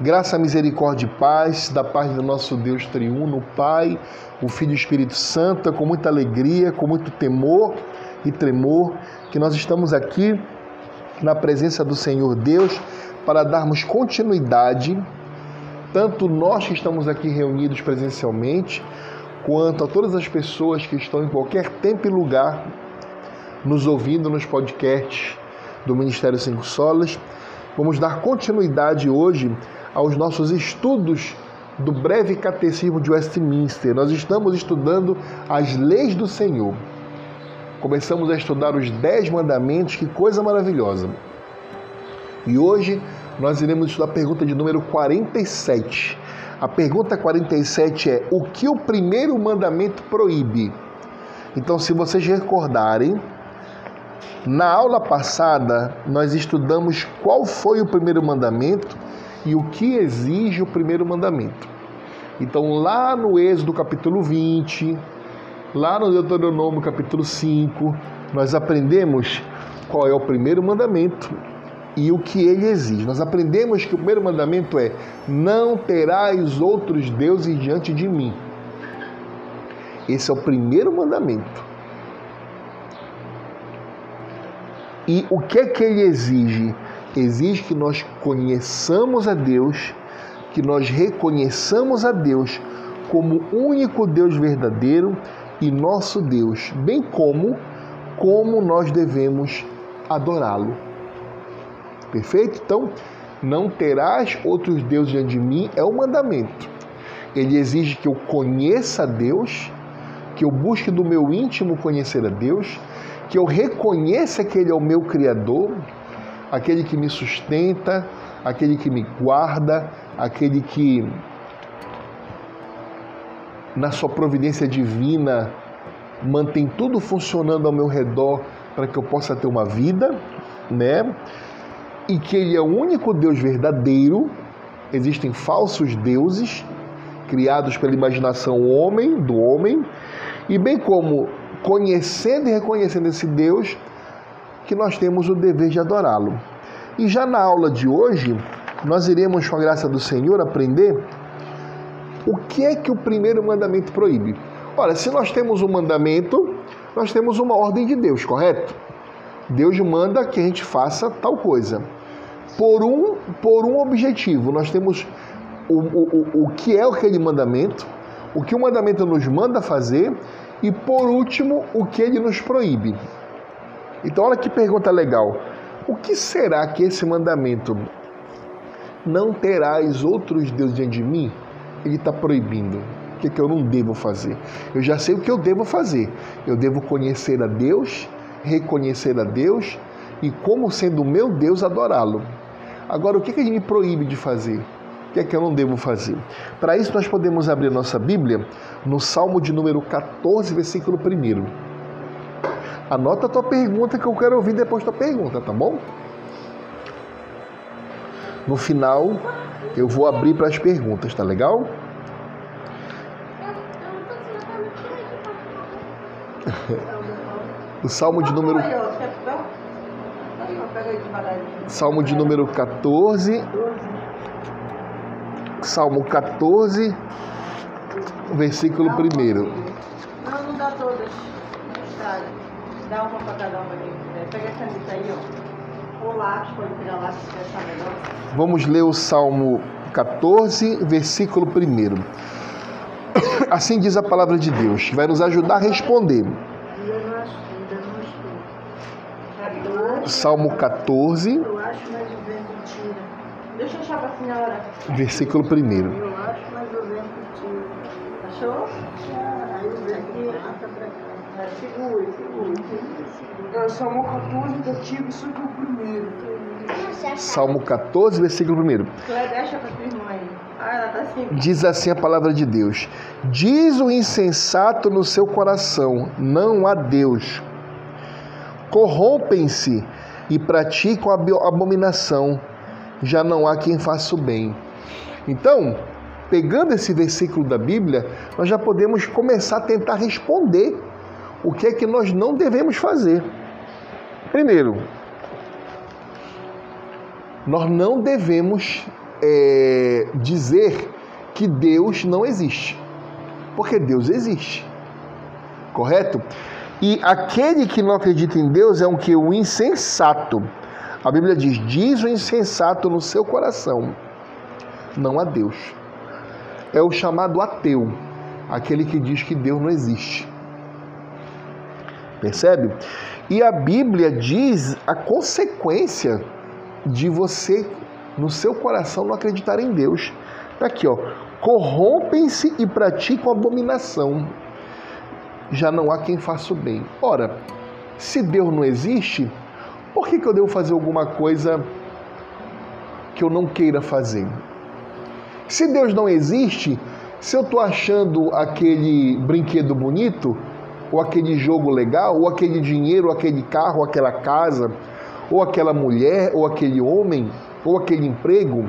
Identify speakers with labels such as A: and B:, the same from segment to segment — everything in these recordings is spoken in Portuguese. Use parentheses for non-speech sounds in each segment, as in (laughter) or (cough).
A: Graça, misericórdia e paz da parte do nosso Deus triuno, Pai, o Filho e o Espírito Santo, com muita alegria, com muito temor e tremor, que nós estamos aqui na presença do Senhor Deus para darmos continuidade, tanto nós que estamos aqui reunidos presencialmente, quanto a todas as pessoas que estão em qualquer tempo e lugar nos ouvindo nos podcasts do Ministério Cinco Solas. Vamos dar continuidade hoje aos nossos estudos do breve catecismo de Westminster. Nós estamos estudando as leis do Senhor. Começamos a estudar os Dez Mandamentos, que coisa maravilhosa. E hoje nós iremos estudar a pergunta de número 47. A pergunta 47 é: O que o primeiro mandamento proíbe? Então, se vocês recordarem, na aula passada nós estudamos qual foi o primeiro mandamento e o que exige o primeiro mandamento. Então, lá no Êxodo capítulo 20, lá no Deuteronômio capítulo 5, nós aprendemos qual é o primeiro mandamento e o que ele exige. Nós aprendemos que o primeiro mandamento é: não terás outros deuses diante de mim. Esse é o primeiro mandamento. E o que é que ele exige? Exige que nós conheçamos a Deus, que nós reconheçamos a Deus como único Deus verdadeiro e nosso Deus, bem como como nós devemos adorá-lo. Perfeito? Então, não terás outros deuses diante de mim é o mandamento. Ele exige que eu conheça a Deus, que eu busque do meu íntimo conhecer a Deus, que eu reconheça que Ele é o meu Criador, aquele que me sustenta, aquele que me guarda, aquele que, na sua providência divina, mantém tudo funcionando ao meu redor para que eu possa ter uma vida, né? E que Ele é o único Deus verdadeiro. Existem falsos deuses criados pela imaginação homem do homem, e bem como conhecendo e reconhecendo esse Deus, que nós temos o dever de adorá-lo. E já na aula de hoje, nós iremos, com a graça do Senhor, aprender o que é que o primeiro mandamento proíbe. Olha, se nós temos um mandamento, nós temos uma ordem de Deus, correto? Deus manda que a gente faça tal coisa. Por um, por um objetivo, nós temos o, o, o que é aquele mandamento, o que o mandamento nos manda fazer e, por último, o que ele nos proíbe. Então, olha que pergunta legal. O que será que esse mandamento não terás outros deuses diante de mim? Ele está proibindo. O que, é que eu não devo fazer? Eu já sei o que eu devo fazer. Eu devo conhecer a Deus, reconhecer a Deus e, como sendo meu Deus, adorá-lo. Agora, o que, é que ele me proíbe de fazer? O que é que eu não devo fazer? Para isso, nós podemos abrir nossa Bíblia no Salmo de número 14, versículo 1. Anota a tua pergunta que eu quero ouvir depois da tua pergunta, tá bom? No final, eu vou abrir para as perguntas, tá legal? (laughs) o Salmo de número Salmo de número 14 Salmo 14 versículo 1
B: Não, não dá todas. Dá uma para cada uma ali. Pega essa lista aí, ó. Ou lápis, pode pegar lápis se achar melhor.
A: Vamos ler o Salmo 14, versículo 1. (coughs) Assim diz a palavra de Deus, vai nos ajudar a responder. Salmo 14.
B: Eu acho, mas o vento tira. Deixa eu achar para a senhora.
A: Versículo 1.
B: Eu acho, mas o vento tira. Achou? Aí o vento mata para cá. Segure, segure. É, Salmo 14, cativo sobre o primeiro.
A: Salmo 14, versículo 1.
B: Deixa para tua irmã aí. Ah, ela tá assim.
A: Diz assim a palavra de Deus: Diz o insensato no seu coração: Não há Deus. Corrompem-se e praticam a abominação. Já não há quem faça o bem. Então, pegando esse versículo da Bíblia, nós já podemos começar a tentar responder o que é que nós não devemos fazer. Primeiro, nós não devemos é, dizer que Deus não existe. Porque Deus existe. Correto? E aquele que não acredita em Deus é um que? O insensato. A Bíblia diz: diz o insensato no seu coração, não a Deus. É o chamado ateu, aquele que diz que Deus não existe. Percebe? E a Bíblia diz a consequência de você, no seu coração, não acreditar em Deus. Está aqui, ó. Corrompem-se e praticam abominação. Já não há quem faça o bem. Ora, se Deus não existe, por que, que eu devo fazer alguma coisa que eu não queira fazer? Se Deus não existe, se eu estou achando aquele brinquedo bonito, ou aquele jogo legal, ou aquele dinheiro, ou aquele carro, ou aquela casa, ou aquela mulher, ou aquele homem, ou aquele emprego,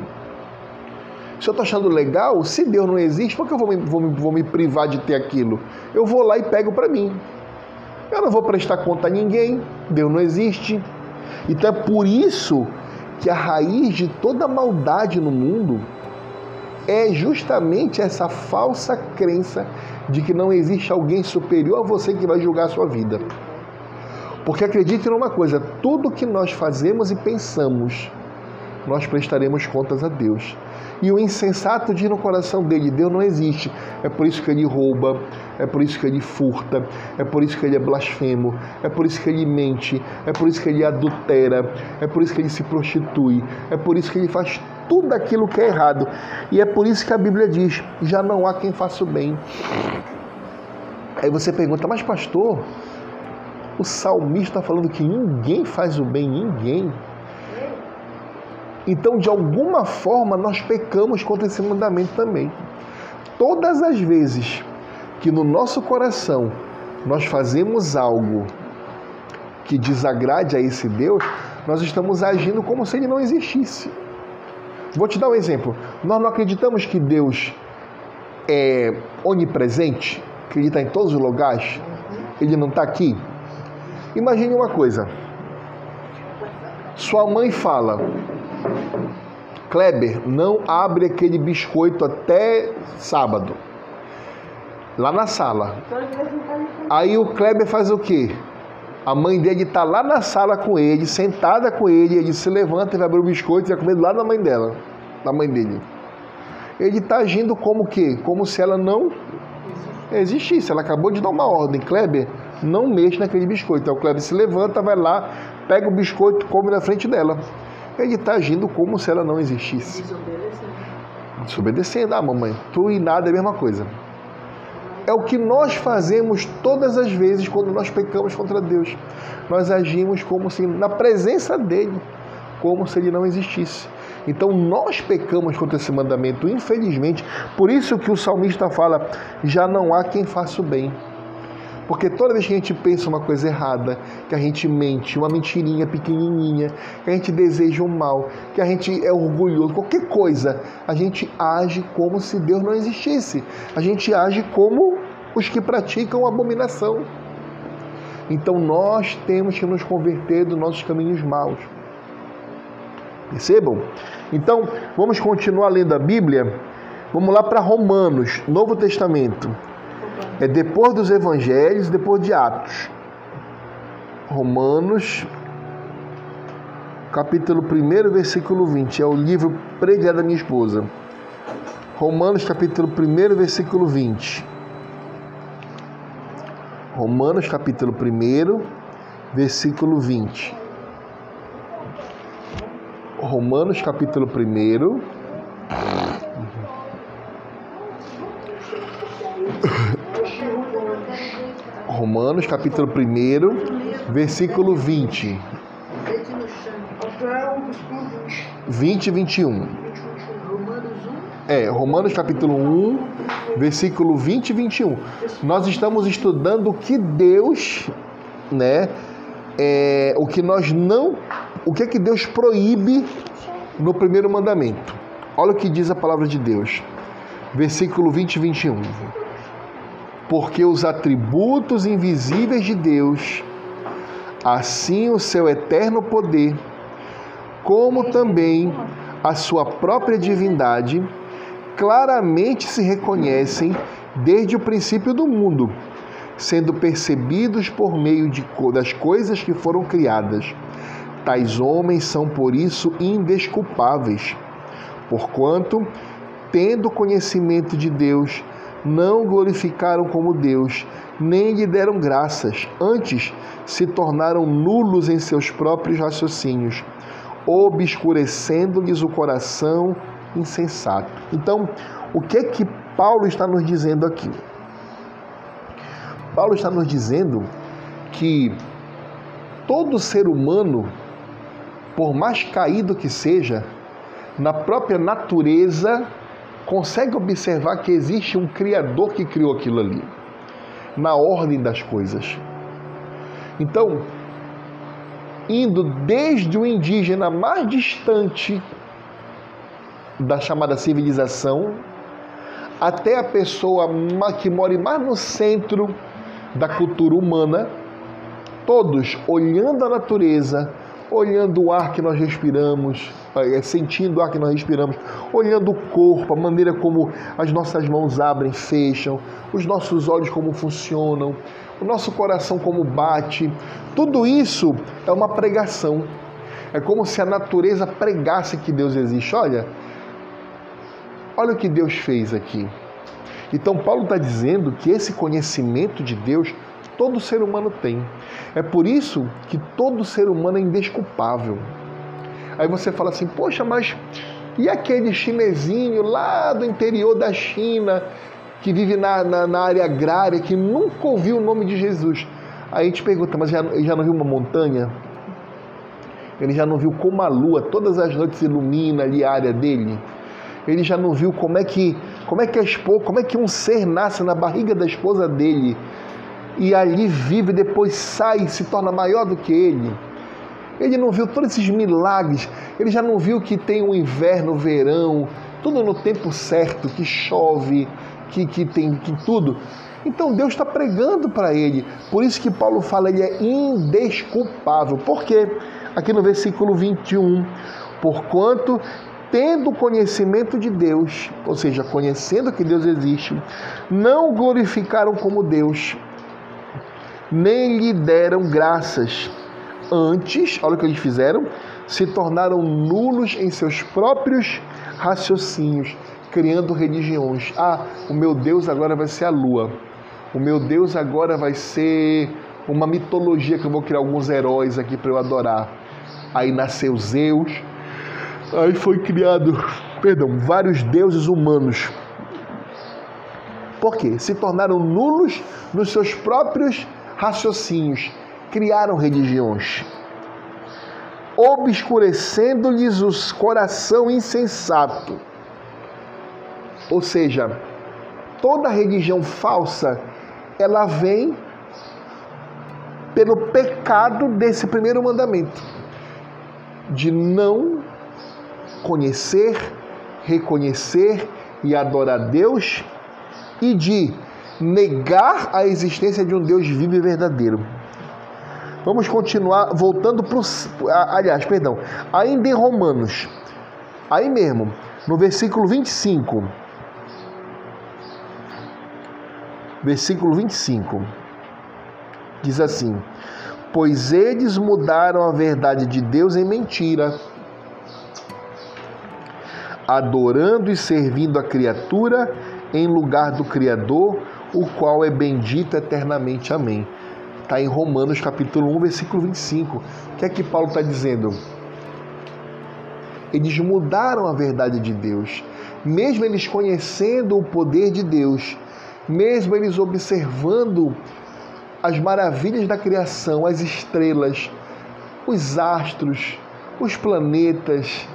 A: se eu estou achando legal, se Deus não existe, por que eu vou me, vou, vou me privar de ter aquilo? Eu vou lá e pego para mim. Eu não vou prestar conta a ninguém, Deus não existe. Então é por isso que a raiz de toda maldade no mundo é justamente essa falsa crença de que não existe alguém superior a você que vai julgar a sua vida. Porque acredite numa coisa: tudo que nós fazemos e pensamos, nós prestaremos contas a Deus. E o insensato diz no coração dele: Deus não existe. É por isso que ele rouba, é por isso que ele furta, é por isso que ele é blasfemo, é por isso que ele mente, é por isso que ele adultera, é por isso que ele se prostitui, é por isso que ele faz tudo aquilo que é errado. E é por isso que a Bíblia diz: já não há quem faça o bem. Aí você pergunta, mas pastor, o salmista está falando que ninguém faz o bem, ninguém. Então, de alguma forma, nós pecamos contra esse mandamento também. Todas as vezes que no nosso coração nós fazemos algo que desagrade a esse Deus, nós estamos agindo como se ele não existisse. Vou te dar um exemplo. Nós não acreditamos que Deus é onipresente, que ele está em todos os lugares, ele não está aqui. Imagine uma coisa. Sua mãe fala: Kleber, não abre aquele biscoito até sábado. Lá na sala. Aí o Kleber faz o quê? A mãe dele está lá na sala com ele, sentada com ele, ele se levanta e vai abrir o biscoito e vai comer lá na mãe dela, da mãe dele. Ele está agindo como o quê? Como se ela não existisse. Ela acabou de dar uma ordem. Kleber, não mexa naquele biscoito. Então o Kleber se levanta, vai lá, pega o biscoito, come na frente dela ele está agindo como se ela não existisse. Desobedecendo. Desobedecendo. Ah, mamãe, tu e nada é a mesma coisa. É o que nós fazemos todas as vezes quando nós pecamos contra Deus. Nós agimos como se, na presença dele, como se ele não existisse. Então nós pecamos contra esse mandamento, infelizmente. Por isso que o salmista fala: já não há quem faça o bem. Porque toda vez que a gente pensa uma coisa errada, que a gente mente, uma mentirinha pequenininha, que a gente deseja o um mal, que a gente é orgulhoso, qualquer coisa, a gente age como se Deus não existisse. A gente age como os que praticam abominação. Então nós temos que nos converter dos nossos caminhos maus. Percebam? Então, vamos continuar lendo a Bíblia. Vamos lá para Romanos, Novo Testamento. É depois dos evangelhos, depois de Atos. Romanos, capítulo 1, versículo 20. É o livro pregado da minha esposa. Romanos, capítulo 1, versículo 20. Romanos, capítulo 1, versículo 20. Romanos, capítulo 1. Romanos, capítulo 1, versículo 20. 20 e 21. É, Romanos capítulo 1, versículo 20 e 21. Nós estamos estudando o que Deus, né, é, o que nós não, o que é que Deus proíbe no primeiro mandamento. Olha o que diz a palavra de Deus. Versículo 20 e 21 porque os atributos invisíveis de Deus, assim o seu eterno poder, como também a sua própria divindade, claramente se reconhecem desde o princípio do mundo, sendo percebidos por meio de, das coisas que foram criadas. Tais homens são por isso indesculpáveis, porquanto, tendo conhecimento de Deus, não glorificaram como Deus, nem lhe deram graças, antes se tornaram nulos em seus próprios raciocínios, obscurecendo-lhes o coração insensato. Então, o que é que Paulo está nos dizendo aqui? Paulo está nos dizendo que todo ser humano, por mais caído que seja, na própria natureza, consegue observar que existe um Criador que criou aquilo ali, na ordem das coisas. Então, indo desde o indígena mais distante da chamada civilização, até a pessoa que mora mais no centro da cultura humana, todos olhando a natureza, olhando o ar que nós respiramos, é, sentindo o ar que nós respiramos, olhando o corpo, a maneira como as nossas mãos abrem, fecham, os nossos olhos como funcionam, o nosso coração como bate. Tudo isso é uma pregação. É como se a natureza pregasse que Deus existe. Olha, olha o que Deus fez aqui. Então Paulo está dizendo que esse conhecimento de Deus todo ser humano tem. É por isso que todo ser humano é indesculpável. Aí você fala assim, poxa, mas e aquele chinesinho lá do interior da China que vive na, na, na área agrária, que nunca ouviu o nome de Jesus? Aí a gente pergunta, mas já, já não viu uma montanha? Ele já não viu como a lua todas as noites ilumina ali a área dele? Ele já não viu como é que como é que a esposa, como é que um ser nasce na barriga da esposa dele e ali vive, depois sai e se torna maior do que ele. Ele não viu todos esses milagres, ele já não viu que tem o um inverno, o verão, tudo no tempo certo, que chove, que, que tem que tudo. Então Deus está pregando para ele. Por isso que Paulo fala, ele é indesculpável. Por quê? Aqui no versículo 21, porquanto tendo conhecimento de Deus, ou seja, conhecendo que Deus existe, não glorificaram como Deus, nem lhe deram graças. Antes, olha o que eles fizeram, se tornaram nulos em seus próprios raciocínios, criando religiões. Ah, o meu Deus agora vai ser a lua. O meu Deus agora vai ser uma mitologia que eu vou criar alguns heróis aqui para eu adorar. Aí nasceu Zeus, aí foi criado, perdão, vários deuses humanos. Por quê? Se tornaram nulos nos seus próprios raciocínios, criaram religiões, obscurecendo-lhes o coração insensato. Ou seja, toda religião falsa, ela vem pelo pecado desse primeiro mandamento, de não conhecer, reconhecer e adorar Deus e de negar a existência de um Deus vivo e verdadeiro. Vamos continuar voltando para. Aliás, perdão, ainda em Romanos, aí mesmo, no versículo 25. Versículo 25. Diz assim: Pois eles mudaram a verdade de Deus em mentira, adorando e servindo a criatura em lugar do Criador o qual é bendito eternamente. Amém. Está em Romanos capítulo 1, versículo 25. O que é que Paulo está dizendo? Eles mudaram a verdade de Deus. Mesmo eles conhecendo o poder de Deus, mesmo eles observando as maravilhas da criação, as estrelas, os astros, os planetas,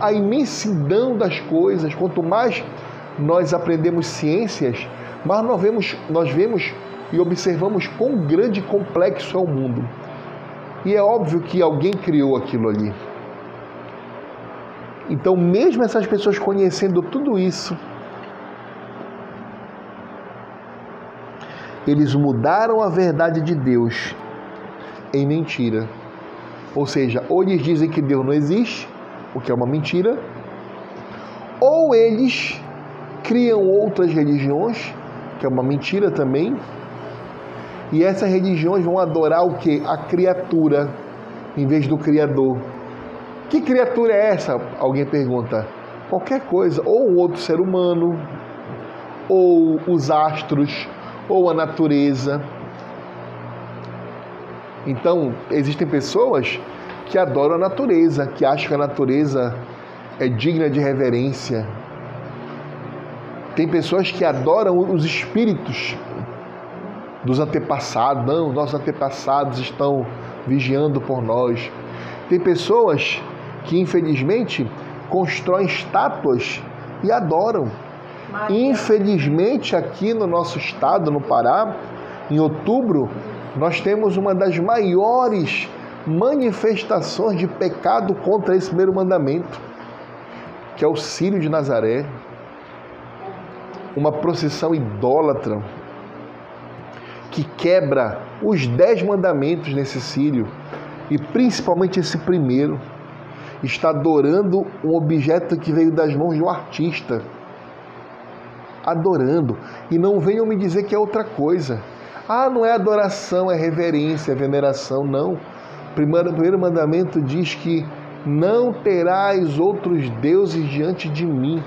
A: a imensidão das coisas, quanto mais nós aprendemos ciências, mas nós vemos, nós vemos e observamos quão grande e complexo é o mundo. E é óbvio que alguém criou aquilo ali. Então, mesmo essas pessoas conhecendo tudo isso, eles mudaram a verdade de Deus em mentira. Ou seja, ou eles dizem que Deus não existe, o que é uma mentira, ou eles criam outras religiões, que é uma mentira também, e essas religiões vão adorar o que? A criatura, em vez do Criador. Que criatura é essa? Alguém pergunta. Qualquer coisa, ou outro ser humano, ou os astros, ou a natureza. Então, existem pessoas que adoram a natureza, que acham que a natureza é digna de reverência. Tem pessoas que adoram os espíritos dos antepassados. Não, nossos antepassados estão vigiando por nós. Tem pessoas que, infelizmente, constroem estátuas e adoram. Infelizmente, aqui no nosso estado, no Pará, em outubro, nós temos uma das maiores manifestações de pecado contra esse primeiro mandamento, que é o Círio de Nazaré, uma procissão idólatra que quebra os dez mandamentos nesse Círio, e principalmente esse primeiro, está adorando um objeto que veio das mãos de um artista. Adorando. E não venham me dizer que é outra coisa. Ah, não é adoração, é reverência, é veneração. Não. Primeiro, primeiro mandamento diz que não terás outros deuses diante de mim.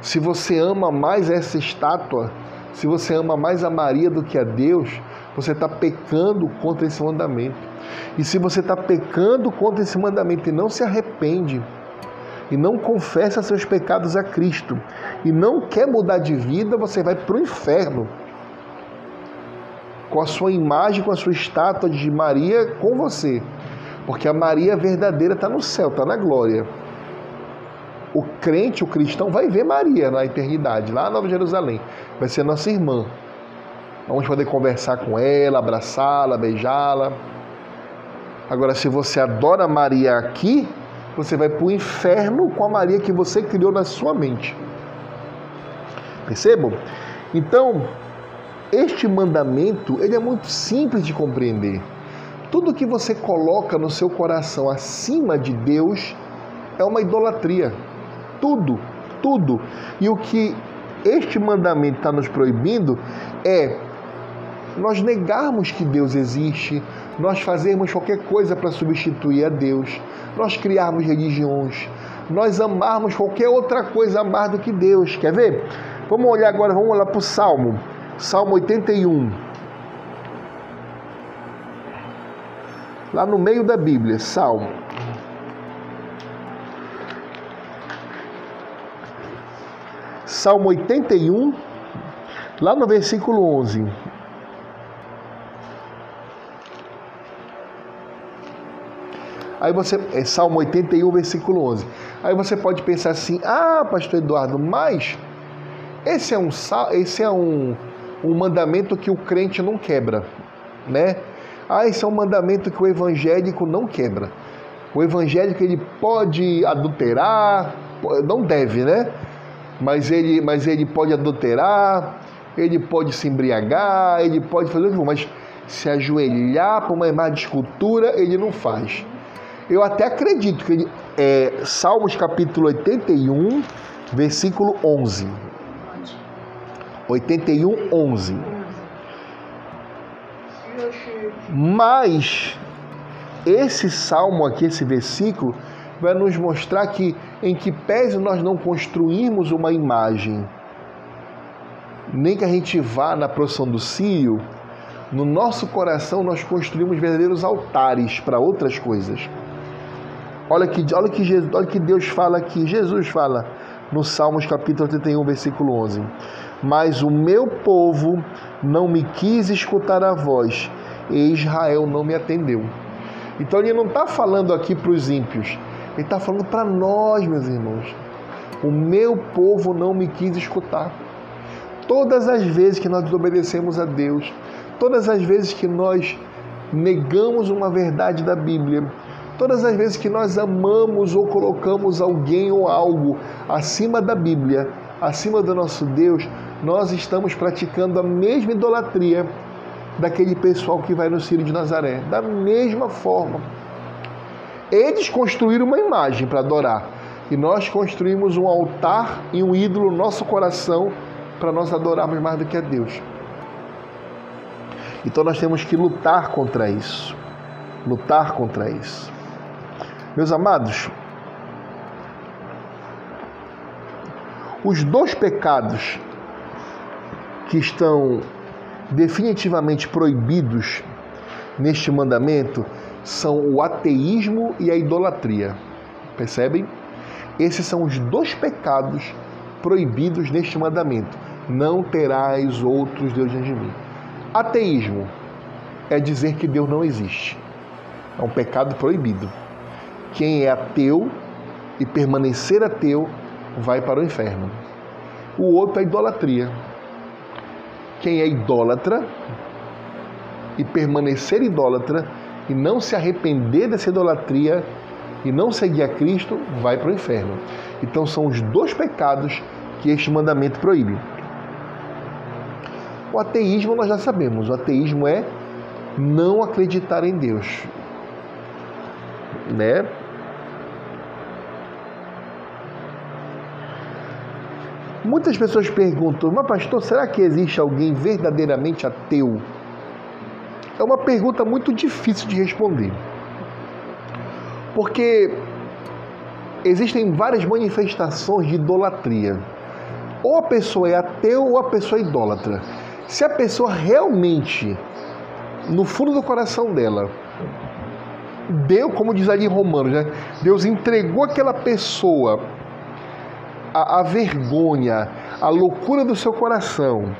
A: Se você ama mais essa estátua, se você ama mais a Maria do que a Deus, você está pecando contra esse mandamento. E se você está pecando contra esse mandamento e não se arrepende, e não confessa seus pecados a Cristo, e não quer mudar de vida, você vai para o inferno com a sua imagem, com a sua estátua de Maria com você. Porque a Maria verdadeira está no céu, está na glória. O crente, o cristão, vai ver Maria na eternidade, lá na Nova Jerusalém. Vai ser nossa irmã. Vamos poder conversar com ela, abraçá-la, beijá-la. Agora, se você adora Maria aqui, você vai para o inferno com a Maria que você criou na sua mente. Percebam? Então, este mandamento ele é muito simples de compreender. Tudo que você coloca no seu coração acima de Deus é uma idolatria. Tudo, tudo. E o que este mandamento está nos proibindo é nós negarmos que Deus existe, nós fazermos qualquer coisa para substituir a Deus, nós criarmos religiões, nós amarmos qualquer outra coisa mais do que Deus. Quer ver? Vamos olhar agora, vamos olhar para o Salmo Salmo 81. Lá no meio da Bíblia, Salmo. Salmo 81, lá no versículo 11. Aí você, é Salmo 81, versículo 11. Aí você pode pensar assim: "Ah, pastor Eduardo, mas esse é um esse é um um mandamento que o crente não quebra, né? Ah, esse é um mandamento que o evangélico não quebra. O evangélico ele pode adulterar, não deve, né? Mas ele, mas ele pode adulterar, ele pode se embriagar, ele pode fazer o que mas se ajoelhar para uma imagem de escultura, ele não faz. Eu até acredito que ele, é, Salmos capítulo 81, versículo 11. 81, 11. Mas esse salmo aqui, esse versículo, vai nos mostrar que, em que pese nós não construirmos uma imagem, nem que a gente vá na procissão do Círio, no nosso coração nós construímos verdadeiros altares para outras coisas. Olha que, olha que, Jesus, olha que Deus fala aqui, Jesus fala no Salmos capítulo 81, versículo 11 mas o meu povo não me quis escutar a voz, e Israel não me atendeu. Então ele não está falando aqui para os ímpios, ele está falando para nós, meus irmãos. O meu povo não me quis escutar. Todas as vezes que nós desobedecemos a Deus, todas as vezes que nós negamos uma verdade da Bíblia, todas as vezes que nós amamos ou colocamos alguém ou algo acima da Bíblia, acima do nosso Deus, nós estamos praticando a mesma idolatria daquele pessoal que vai no Círio de Nazaré, da mesma forma. Eles construíram uma imagem para adorar e nós construímos um altar e um ídolo no nosso coração para nós adorarmos mais do que a Deus. Então nós temos que lutar contra isso. Lutar contra isso. Meus amados, os dois pecados que estão definitivamente proibidos neste mandamento são o ateísmo e a idolatria. Percebem? Esses são os dois pecados proibidos neste mandamento. Não terás outros deuses de mim. Ateísmo é dizer que Deus não existe. É um pecado proibido. Quem é ateu e permanecer ateu vai para o inferno. O outro é idolatria. Quem é idólatra e permanecer idólatra e não se arrepender dessa idolatria e não seguir a Cristo, vai para o inferno. Então são os dois pecados que este mandamento proíbe. O ateísmo nós já sabemos, o ateísmo é não acreditar em Deus. Né? Muitas pessoas perguntam, mas pastor, será que existe alguém verdadeiramente ateu? É uma pergunta muito difícil de responder. Porque existem várias manifestações de idolatria. Ou a pessoa é ateu ou a pessoa é idólatra. Se a pessoa realmente, no fundo do coração dela, deu, como diz ali em Romanos, né? Deus entregou aquela pessoa a, a vergonha, a loucura do seu coração,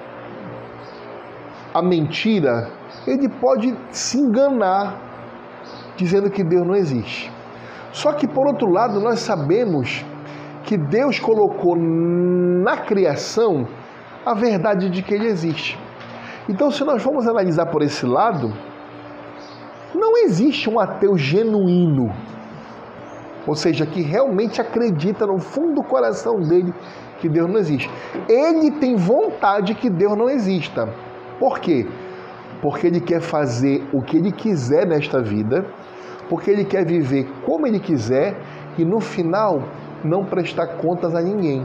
A: a mentira, ele pode se enganar dizendo que Deus não existe. Só que, por outro lado, nós sabemos que Deus colocou na criação a verdade de que Ele existe. Então, se nós formos analisar por esse lado, não existe um ateu genuíno, ou seja, que realmente acredita no fundo do coração dele que Deus não existe. Ele tem vontade que Deus não exista. Por quê? Porque ele quer fazer o que ele quiser nesta vida porque ele quer viver como ele quiser e no final não prestar contas a ninguém.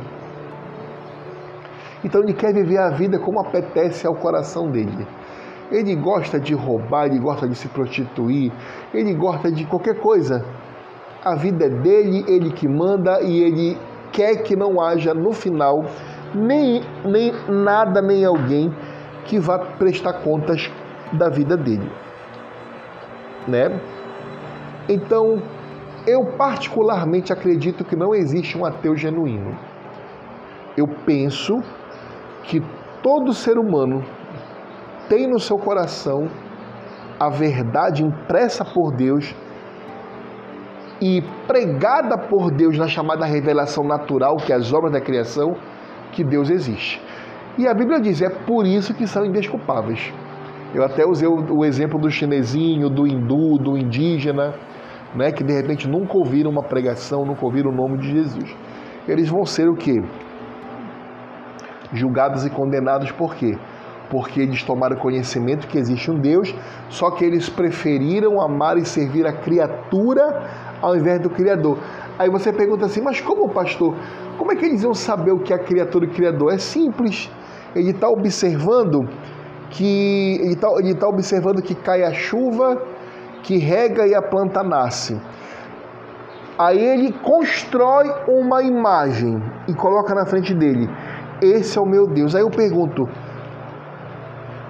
A: Então ele quer viver a vida como apetece ao coração dele. Ele gosta de roubar, ele gosta de se prostituir, ele gosta de qualquer coisa. A vida é dele, ele que manda e ele quer que não haja no final nem, nem nada, nem alguém que vá prestar contas da vida dele. Né? Então, eu particularmente acredito que não existe um ateu genuíno. Eu penso que todo ser humano tem no seu coração a verdade impressa por Deus e pregada por Deus na chamada revelação natural, que é as obras da criação, que Deus existe. E a Bíblia diz: é por isso que são indesculpáveis. Eu até usei o, exemplo do chinesinho, do hindu, do indígena né, que de repente nunca ouviram uma pregação, nunca ouviram o nome de Jesus. Eles vão ser o quê? Julgados e condenados por quê? Porque eles tomaram conhecimento que existe um Deus, só que eles preferiram amar e servir a criatura ao invés do Criador. Aí você pergunta assim, mas como, pastor? Como é que eles iam saber o que é criatura e criador? É simples. Ele está observando que ele está tá observando que cai a chuva que rega e a planta nasce. Aí ele constrói uma imagem e coloca na frente dele. Esse é o meu Deus. Aí eu pergunto: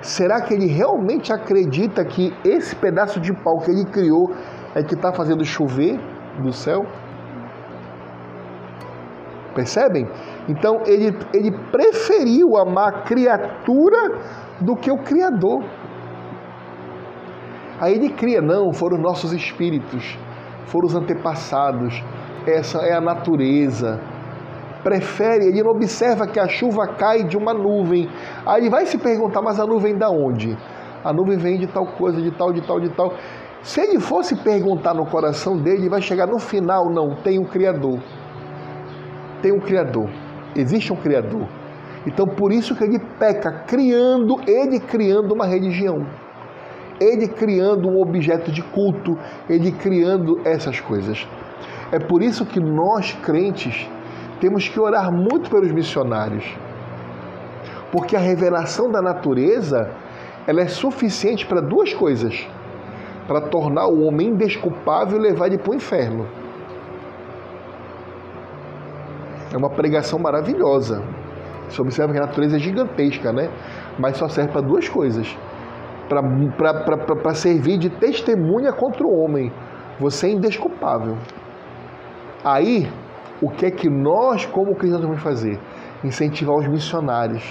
A: será que ele realmente acredita que esse pedaço de pau que ele criou é que está fazendo chover do céu? Percebem? Então ele, ele preferiu amar a criatura do que o Criador. Aí ele cria, não, foram nossos espíritos, foram os antepassados, essa é a natureza. Prefere, ele não observa que a chuva cai de uma nuvem. Aí ele vai se perguntar, mas a nuvem da onde? A nuvem vem de tal coisa, de tal, de tal, de tal. Se ele fosse perguntar no coração dele, vai chegar no final, não, tem um Criador. Tem um Criador. Existe um Criador. Então por isso que ele peca, criando, ele criando uma religião. ele criando um objeto de culto, ele criando essas coisas. É por isso que nós, crentes, temos que orar muito pelos missionários. Porque a revelação da natureza, ela é suficiente para duas coisas: para tornar o homem indesculpável e levar ele para o inferno. É uma pregação maravilhosa. Você observa que a natureza é gigantesca, né? Mas só serve para duas coisas: para servir de testemunha contra o homem. Você é indesculpável. Aí, o que é que nós, como cristãos, vamos fazer? Incentivar os missionários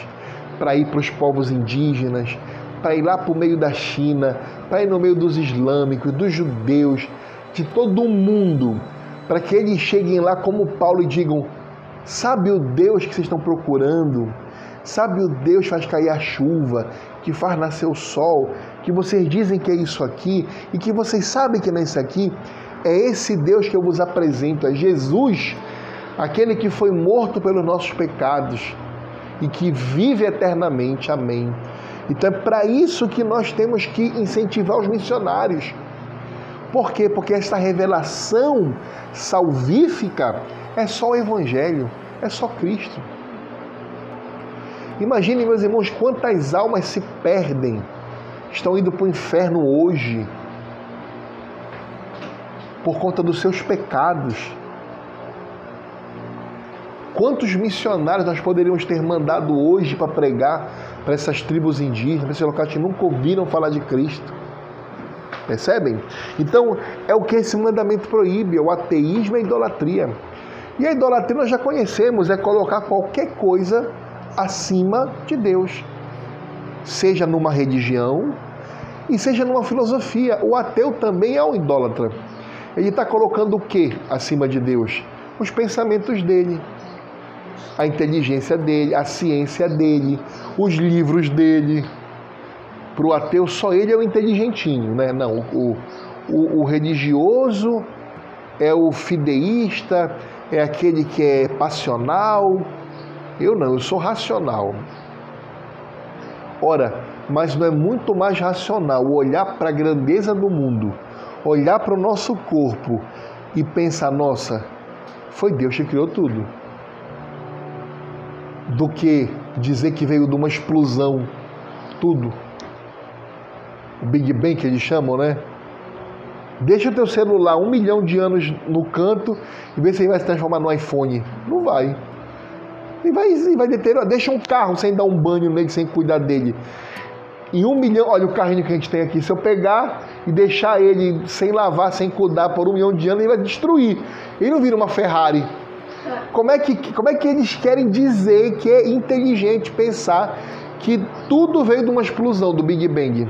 A: para ir para os povos indígenas, para ir lá para o meio da China, para ir no meio dos islâmicos, dos judeus, de todo o mundo, para que eles cheguem lá como Paulo e digam: Sabe o Deus que vocês estão procurando? Sabe o Deus que faz cair a chuva, que faz nascer o sol, que vocês dizem que é isso aqui e que vocês sabem que não é isso aqui? É esse Deus que eu vos apresento, é Jesus, aquele que foi morto pelos nossos pecados e que vive eternamente. Amém. Então é para isso que nós temos que incentivar os missionários. Por quê? Porque essa revelação salvífica é só o Evangelho, é só Cristo. Imagine, meus irmãos, quantas almas se perdem, estão indo para o inferno hoje por conta dos seus pecados. Quantos missionários nós poderíamos ter mandado hoje para pregar para essas tribos indígenas, para esses locais que nunca ouviram falar de Cristo? Percebem? Então, é o que esse mandamento proíbe: é o ateísmo e a idolatria. E a idolatria nós já conhecemos, é colocar qualquer coisa acima de Deus, seja numa religião e seja numa filosofia. O ateu também é um idólatra. Ele está colocando o que acima de Deus? Os pensamentos dele, a inteligência dele, a ciência dele, os livros dele. Para o ateu, só ele é o inteligentinho, né? Não, o, o, o religioso é o fideísta, é aquele que é passional. Eu não, eu sou racional. Ora, mas não é muito mais racional olhar para a grandeza do mundo, olhar para o nosso corpo e pensar: nossa, foi Deus que criou tudo do que dizer que veio de uma explosão, tudo. O Big Bang que eles chamam, né? Deixa o teu celular um milhão de anos no canto e vê se ele vai se transformar no iPhone. Não vai. E vai, vai deteriorar. Deixa um carro sem dar um banho nele, sem cuidar dele. E um milhão, olha o carrinho que a gente tem aqui. Se eu pegar e deixar ele sem lavar, sem cuidar por um milhão de anos, ele vai destruir. Ele não vira uma Ferrari. Como é que, como é que eles querem dizer que é inteligente pensar que tudo veio de uma explosão do Big Bang?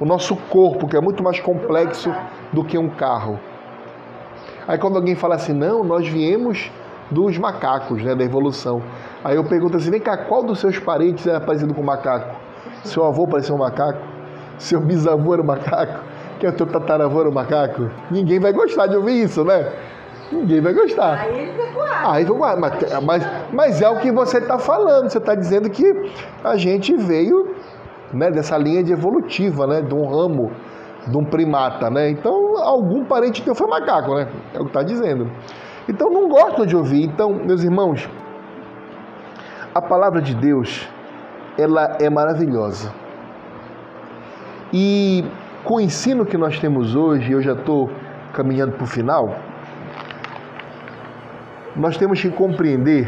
A: O nosso corpo, que é muito mais complexo do que um carro. Aí quando alguém fala assim, não, nós viemos dos macacos, né, da evolução. Aí eu pergunto assim, vem cá, qual dos seus parentes era parecido com macaco? Seu avô parecia um macaco? Seu bisavô era um macaco? Que é o teu tataravô era um macaco? Ninguém vai gostar de ouvir isso, né? Ninguém vai gostar. Aí ele Aí, mas, mas, mas é o que você está falando. Você está dizendo que a gente veio né, dessa linha de evolutiva, né, de um ramo, de um primata. Né? Então, algum parente teu foi macaco, né? É o que está dizendo. Então, não gostam de ouvir. Então, meus irmãos, a palavra de Deus, ela é maravilhosa. E com o ensino que nós temos hoje, eu já estou caminhando para o final, nós temos que compreender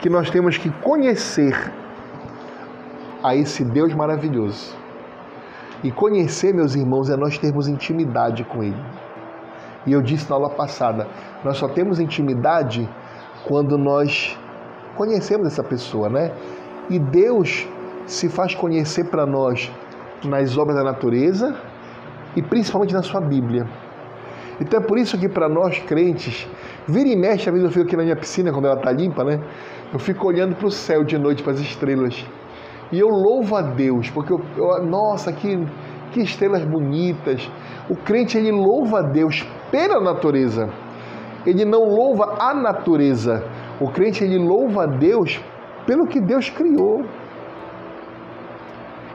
A: que nós temos que conhecer a esse Deus maravilhoso. E conhecer, meus irmãos, é nós termos intimidade com Ele. E eu disse na aula passada, nós só temos intimidade quando nós conhecemos essa pessoa, né? E Deus se faz conhecer para nós nas obras da natureza e principalmente na sua Bíblia. Então é por isso que para nós crentes, vira e mexe, às vezes eu fico aqui na minha piscina quando ela está limpa, né? Eu fico olhando para o céu de noite, para as estrelas. E eu louvo a Deus, porque eu, eu, nossa, que, que estrelas bonitas. O crente ele louva a Deus pela natureza. Ele não louva a natureza. O crente ele louva a Deus pelo que Deus criou.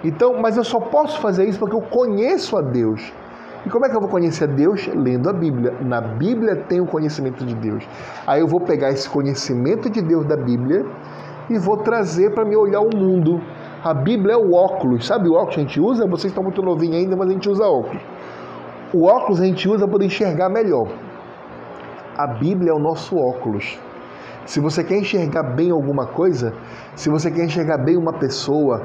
A: Então, mas eu só posso fazer isso porque eu conheço a Deus. E como é que eu vou conhecer a Deus? Lendo a Bíblia. Na Bíblia tem o conhecimento de Deus. Aí eu vou pegar esse conhecimento de Deus da Bíblia e vou trazer para me olhar o mundo. A Bíblia é o óculos. Sabe o óculos que a gente usa? Vocês estão muito novinhos ainda, mas a gente usa óculos. O óculos a gente usa para enxergar melhor. A Bíblia é o nosso óculos. Se você quer enxergar bem alguma coisa, se você quer enxergar bem uma pessoa,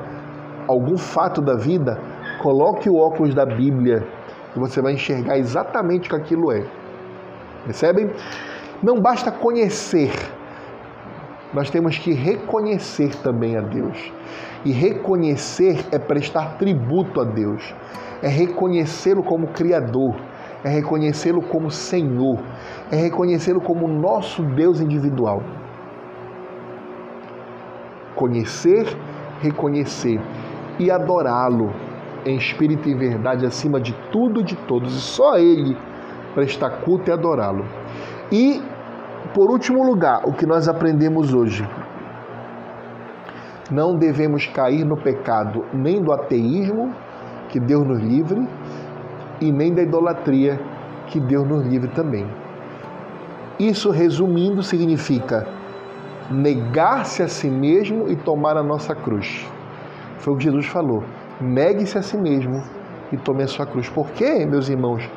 A: algum fato da vida, coloque o óculos da Bíblia e você vai enxergar exatamente o que aquilo é. Percebem? Não basta conhecer, nós temos que reconhecer também a Deus. E reconhecer é prestar tributo a Deus, é reconhecê-lo como Criador, é reconhecê-lo como Senhor, é reconhecê-lo como nosso Deus individual. Conhecer, reconhecer e adorá-lo em espírito e verdade acima de tudo e de todos, e só Ele prestar culto e adorá-lo. E, por último lugar, o que nós aprendemos hoje. Não devemos cair no pecado nem do ateísmo, que Deus nos livre, e nem da idolatria, que Deus nos livre também. Isso, resumindo, significa negar-se a si mesmo e tomar a nossa cruz. Foi o que Jesus falou. Negue-se a si mesmo e tome a sua cruz. Porque, meus irmãos,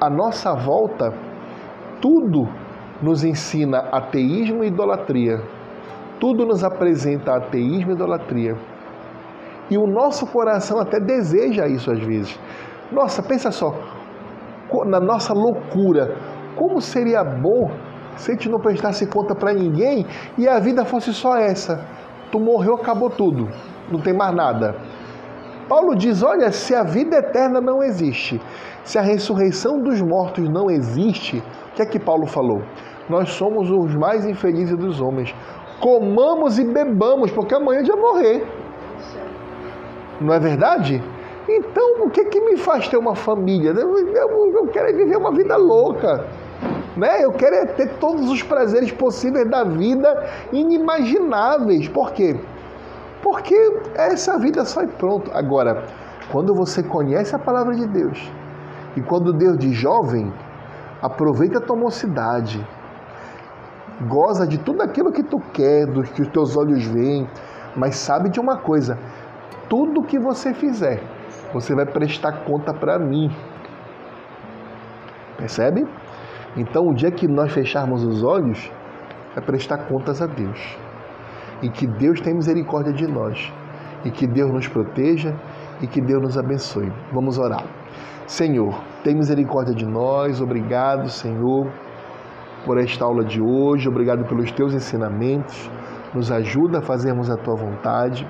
A: a nossa volta, tudo nos ensina ateísmo e idolatria. Tudo nos apresenta ateísmo e idolatria. E o nosso coração até deseja isso às vezes. Nossa, pensa só, na nossa loucura, como seria bom se a gente não prestasse conta para ninguém e a vida fosse só essa. Tu morreu, acabou tudo, não tem mais nada. Paulo diz: olha, se a vida eterna não existe, se a ressurreição dos mortos não existe, o que é que Paulo falou? Nós somos os mais infelizes dos homens. Comamos e bebamos, porque amanhã já morrer. Não é verdade? Então, o que, que me faz ter uma família? Eu, eu, eu quero viver uma vida louca. Né? Eu quero ter todos os prazeres possíveis da vida inimagináveis. Por quê? Porque essa vida só é pronto. Agora, quando você conhece a palavra de Deus e quando Deus diz jovem, aproveita a tua mocidade, goza de tudo aquilo que tu quer, do que os teus olhos veem, mas sabe de uma coisa: tudo que você fizer, você vai prestar conta para mim. Percebe? Então, o dia que nós fecharmos os olhos, é prestar contas a Deus e que Deus tenha misericórdia de nós, e que Deus nos proteja e que Deus nos abençoe. Vamos orar. Senhor, tem misericórdia de nós, obrigado, Senhor, por esta aula de hoje, obrigado pelos teus ensinamentos, nos ajuda a fazermos a tua vontade.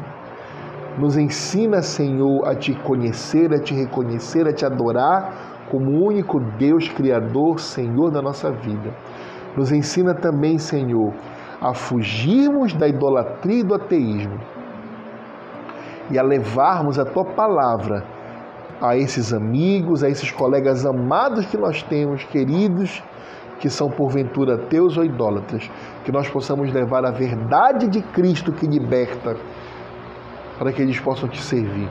A: Nos ensina, Senhor, a te conhecer, a te reconhecer, a te adorar como o único Deus Criador, Senhor da nossa vida. Nos ensina também, Senhor, a fugirmos da idolatria e do ateísmo e a levarmos a tua palavra a esses amigos, a esses colegas amados que nós temos, queridos, que são porventura teus ou idólatras, que nós possamos levar a verdade de Cristo que liberta, para que eles possam te servir.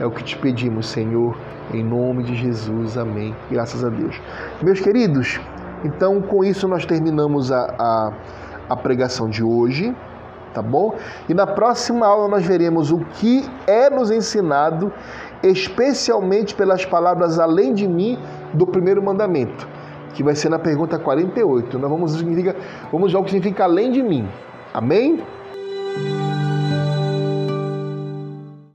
A: É o que te pedimos, Senhor, em nome de Jesus. Amém. Graças a Deus. Meus queridos, então com isso nós terminamos a, a a pregação de hoje, tá bom? E na próxima aula nós veremos o que é nos ensinado, especialmente pelas palavras além de mim do primeiro mandamento, que vai ser na pergunta 48. Nós vamos, vamos ver o que significa além de mim. Amém?